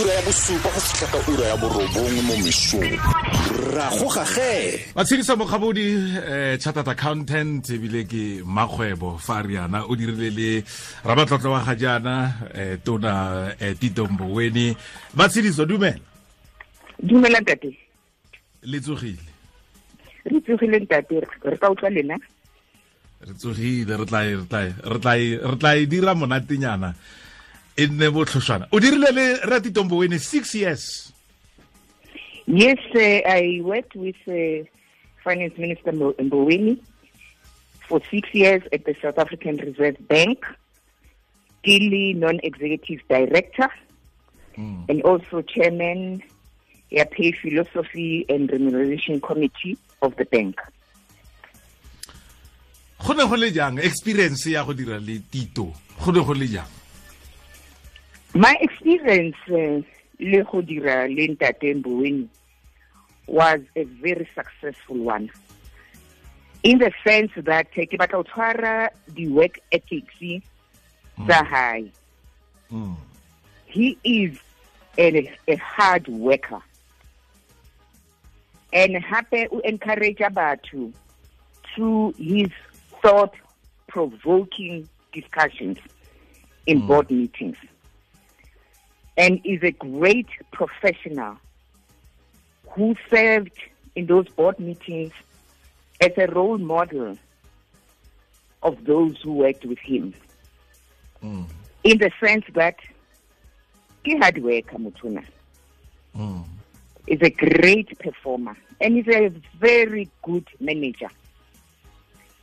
ura ya bosupa go fitlha ka ura ya borobongwe mo mesong. Ra go gage matshediso mokgabodi um chartered accountant ebile ke makgwebo fa riana o dirile le rabatlotlo wa ga jaana um tona um titomboweni matshediso dumela. Dumela ntate. Le tsogile? Re tsogile ntate. Re ka utlwa lena? Re tsogile re tla re tla re tla re tla e dira monatenyana e nne botlhošwana o dirile le ratitombo wene six years? Yes uh, i worked with uh, finance minister mboweni for six years at the south african reserve bank. Ke le non-executive director Mm. and also chairman ya pay philosophy and remuneration committee of the bank. Go ne go le jang? Experience ya go dira le tito. Go ne go le jang my experience uh, le go dira le ntate mboweni was a very successful one. In the sense that eh, ke batla go tshwara di-work ethics tsa hae. Mm. he is a, a hard worker. And hape o encourage batho through his thought provoking discussions in board meetings and is a great professional who served in those board meetings as a role model of those who worked with him Mm. in the sense that ke hard worker motho Mm. is a great performer and is a very good manager.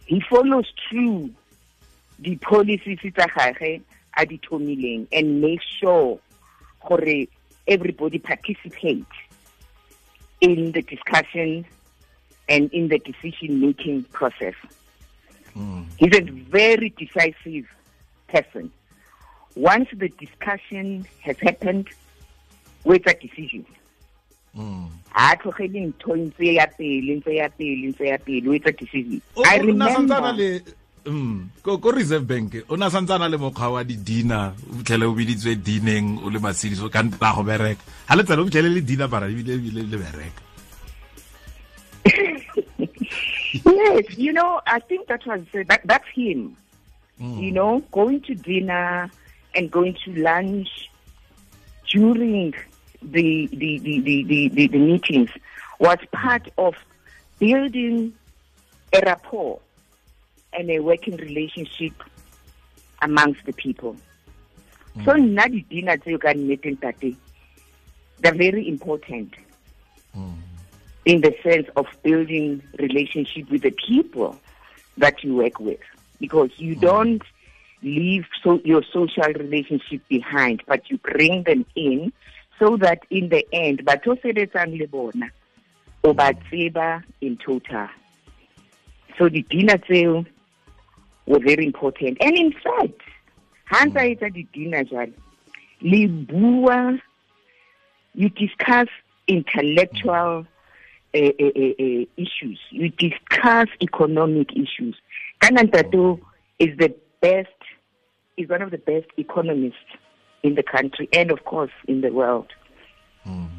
He follows through the policies tsa gagwe a di and make sure gore everybody participate in the discussion and in the decision making process. Mm. He's a very decisive person. Once the discussion has happened, with a decision. Mm. ha tlogele ntho ntse ya pele ntse ya pele ntse ya pele o etsa decision O- i o na santsana remember le mm, ko ko reserve bank o na santsana le mokgwa wa di-dina o fitlhele o biditswe dineng o le ka ntla go bereka. Ga le o fitlhele le dina bara ebile ebile le bereka. Yes you know i think that was uh, that, that's him. Mm. you know going to dinner and going to lunch during the the the the, the, the, the meetings was part of building a rapport and a working relationship amongst the people. So mm. nna di-dinner tseo ka nneteng tate they're very important. Mm. in the sense of building relationship with the people that you work with. Because you mm. don't leave so your social relationship behind but you bring them in so that in the end batho o sebetsang le bona o ba mm. tseba in total. So di-dinner tseo were very important and in fact ha ntse a etsa di-dinner jale le bua you discuss intellectual uh, uh, uh, issues. You discuss economic issues. Kana Ntato is the best, is one of the best economists in the country and of course in the world. Mm.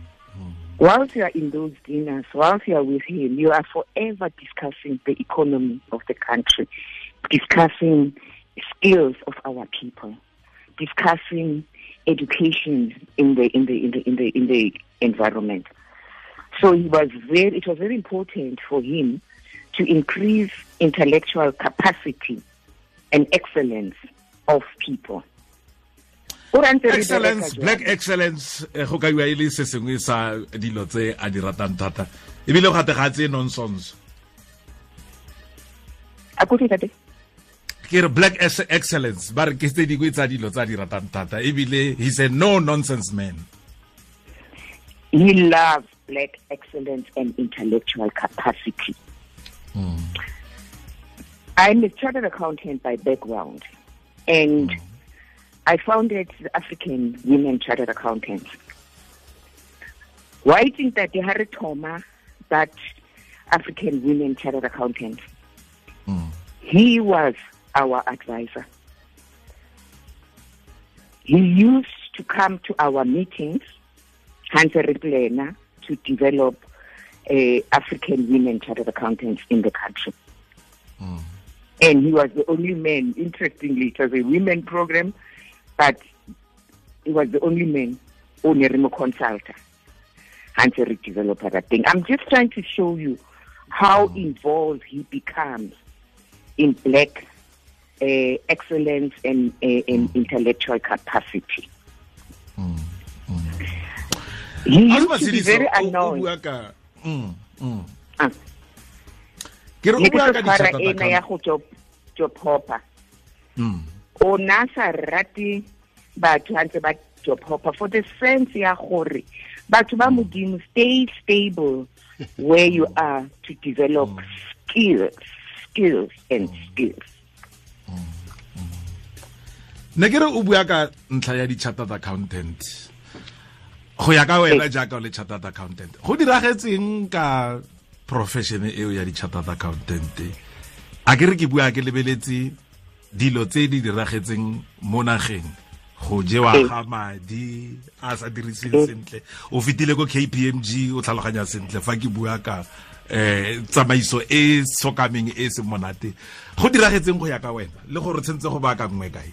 Whilst you are in those dinners, whilst you are with him, you are forever discussing the economy of the country, discussing skills of our people, discussing education in the in the in the in the in the environment. So he was very it was very important for him to increase intellectual capacity and excellence of people. O ra ntse re excellence black excellence eh, go ka e le se sengwe sa dilo tse a di ratang thata ebile gate ga tse nonsense A ko tate? Ke re black excellence ba re ke tse dingwe tsa dilo tsa di ratang thata ebile he's a no nonsense man He loves black excellence and intellectual capacity. Hmm. I'm a chartered accountant by background, and I founded the African Women Chartered Accountants. Why think that they had a Toma, that African Women Chartered Accountant? Hmm. He was our advisor. He used to come to our meetings a to develop uh, African women chartered accountants in the country. Mm. And he was the only man, interestingly, it was a women program, but he was the only man on a remote consultant. A developer that thing. I'm just trying to show you how involved he becomes in black uh, excellence and, uh, and intellectual capacity. He used to be very annoyed. Mm, mm. Ah. ke re o bua ka tshwara ena ya go hopper Mm, o na sa rate batho ha ntse ba job hopper for the sense ya gore batho ba modimo stay stable where you are to develop skills skills and skills ne ke re o bua ka ntlha ya di-chartered accountant go ya ka wena jaaka o le chartered accountant go diragetseng ka profession eo ya di-chartered accountant a ke re ke bua ke lebeletse dilo tse di diragetseng mo nageng go jewa Ee. ga madi a sa diriseng Ee. sentle o fetile ko kpmg o tlhaloganya sentle fa ke bua ka eh tsamaiso e sokameng e se monate go diragetseng go ya ka wena le gore tshentse go ba ka nngwe kae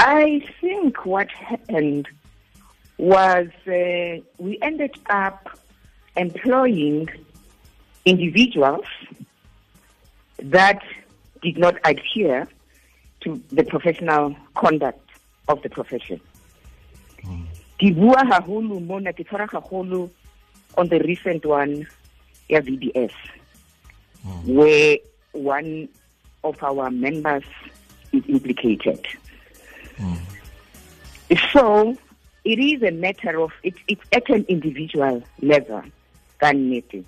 I think what happened was uh, we ended up employing individuals that did not adhere to the professional conduct of the profession. Ke bua haholo mona ke tshwara haholo on the recent one ya VBS hmm. where one of our members is implicated. Hmm. So it is a matter of it, it's at an individual level, than Kanete.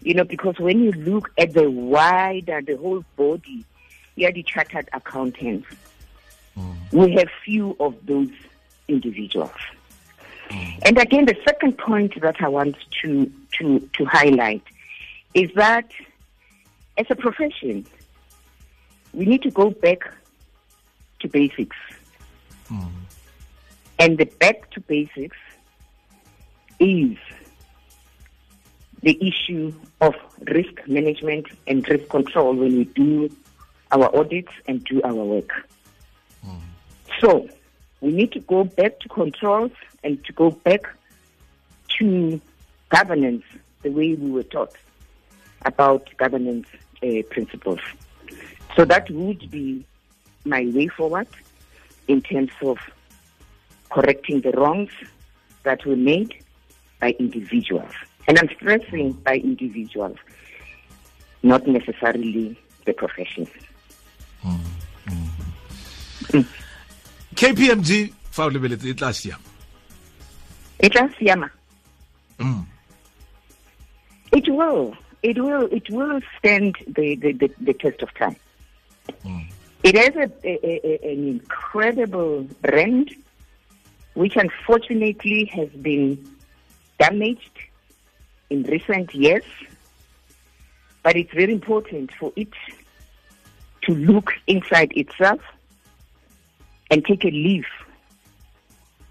You know, because when you look at the wider, the whole body, yeah, the chartered accountants, hmm. we have few of those individuals. And again, the second point that I want to, to, to highlight is that as a profession, we need to go back to basics. Hmm. And the back to basics is the issue of risk management and risk control when we do our audits and do our work. Hmm. So we need to go back to controls and to go back to governance the way we were taught about governance uh, principles. So that would be my way forward in terms of correcting the wrongs that were made by individuals. And I'm stressing by individuals, not necessarily the profession. Mm, mm. Mm. Kpmg fa o lebeletse e tla siama It will siama. Mm. It will. It will. It will stand the, the, the, the test of time. It has a, a, a, an incredible brand, which unfortunately has been damaged in recent years. But it's very important for it to look inside itself and take a leaf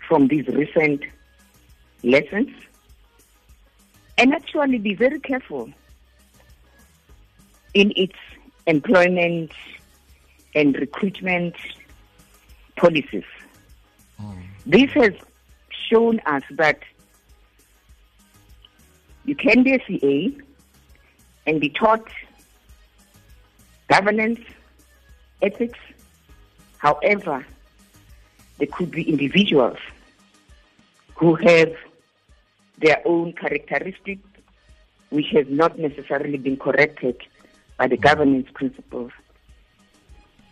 from these recent lessons and actually be very careful in its employment and recruitment policies. Hmm. This has shown us that you can be a CA and be taught governance, ethics. However, there could be individuals who have their own characteristics which have not necessarily been corrected by the governance principles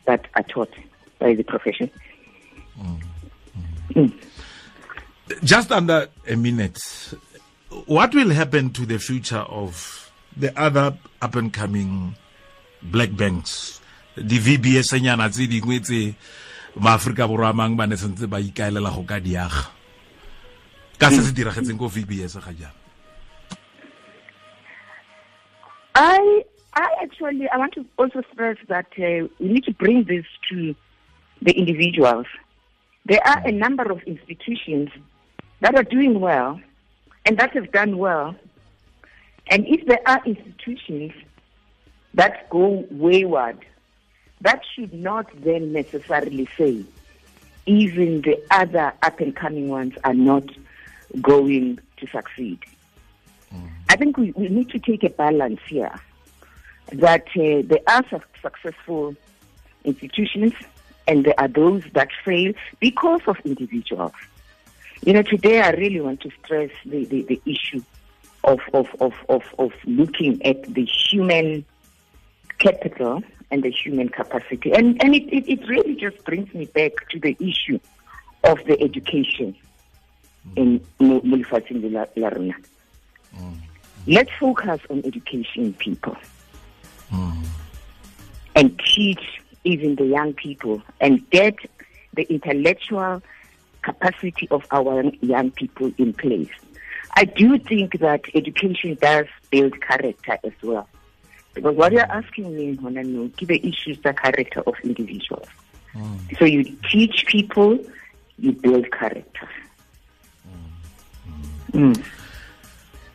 that are taught by the profession. Mm. Mm. just under a minute what will happen to the future of the other up and coming black banks di vbs tse maaforika borwa a ba ne sentse ba ikaelela go ka diaga ka se se diragetseng ko vbs ga jaana I, I actually, I want to also stress that uh, we need to bring this to the individuals. There are a number of institutions that are doing well and that have done well. And if there are institutions that go wayward, that should not then necessarily say even the other up and coming ones are not going to succeed. I think we, we need to take a balance here that uh, there are su- successful institutions and there are those that fail because of individuals. You know, today I really want to stress the, the, the issue of, of, of, of, of looking at the human capital and the human capacity. And, and it, it, it really just brings me back to the issue of the education mm. in mo mo lefatsheng la la rona. Mm. Let's focus on education, people, mm. and teach even the young people and get the intellectual capacity of our young people in place. I do think that education does build character as well. Because what you're asking me, Honano, the issues the character of individuals. So you teach people, you build character. Mm.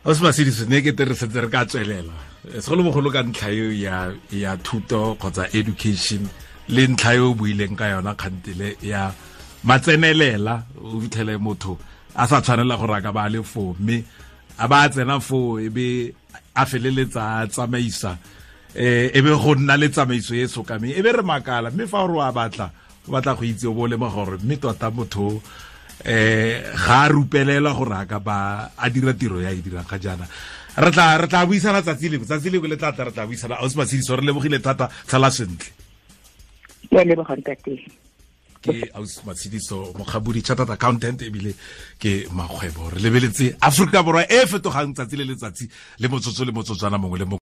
o se masediso ne ke tere setse re ka tswelela segolobogolo ka ntlha eo ya thuto kgotsa education le ntlha eo o buileng ka yona kgantele ya matsenelela o fitlhele motho a sa tshwanela gore a ka ba le foo mme a ba a tsena foo e be a feleletsa a tsamaisa. Eh e be go nna le tsamaiso e sokameng. E be re makala mme fa gore wa batla o batla go itse o bo lema gore mme tota motho eh ga a rupelela gore a ka ba a dira tiro ya e dirang ga jaana. Re tla re tla buisana tsatsi lengwe tsatsi lengwe le tla tla re tla buisana. Ausi masediso re lebogile thata tlhala sentle. Ntate. Ke aus matshediso mogabodi chartered accountant ebile ke makgwebo. Re lebeletse aforika borwa e fetogang tsatsi le letsatsi le motsotso le motsotswana mongwe le mongwe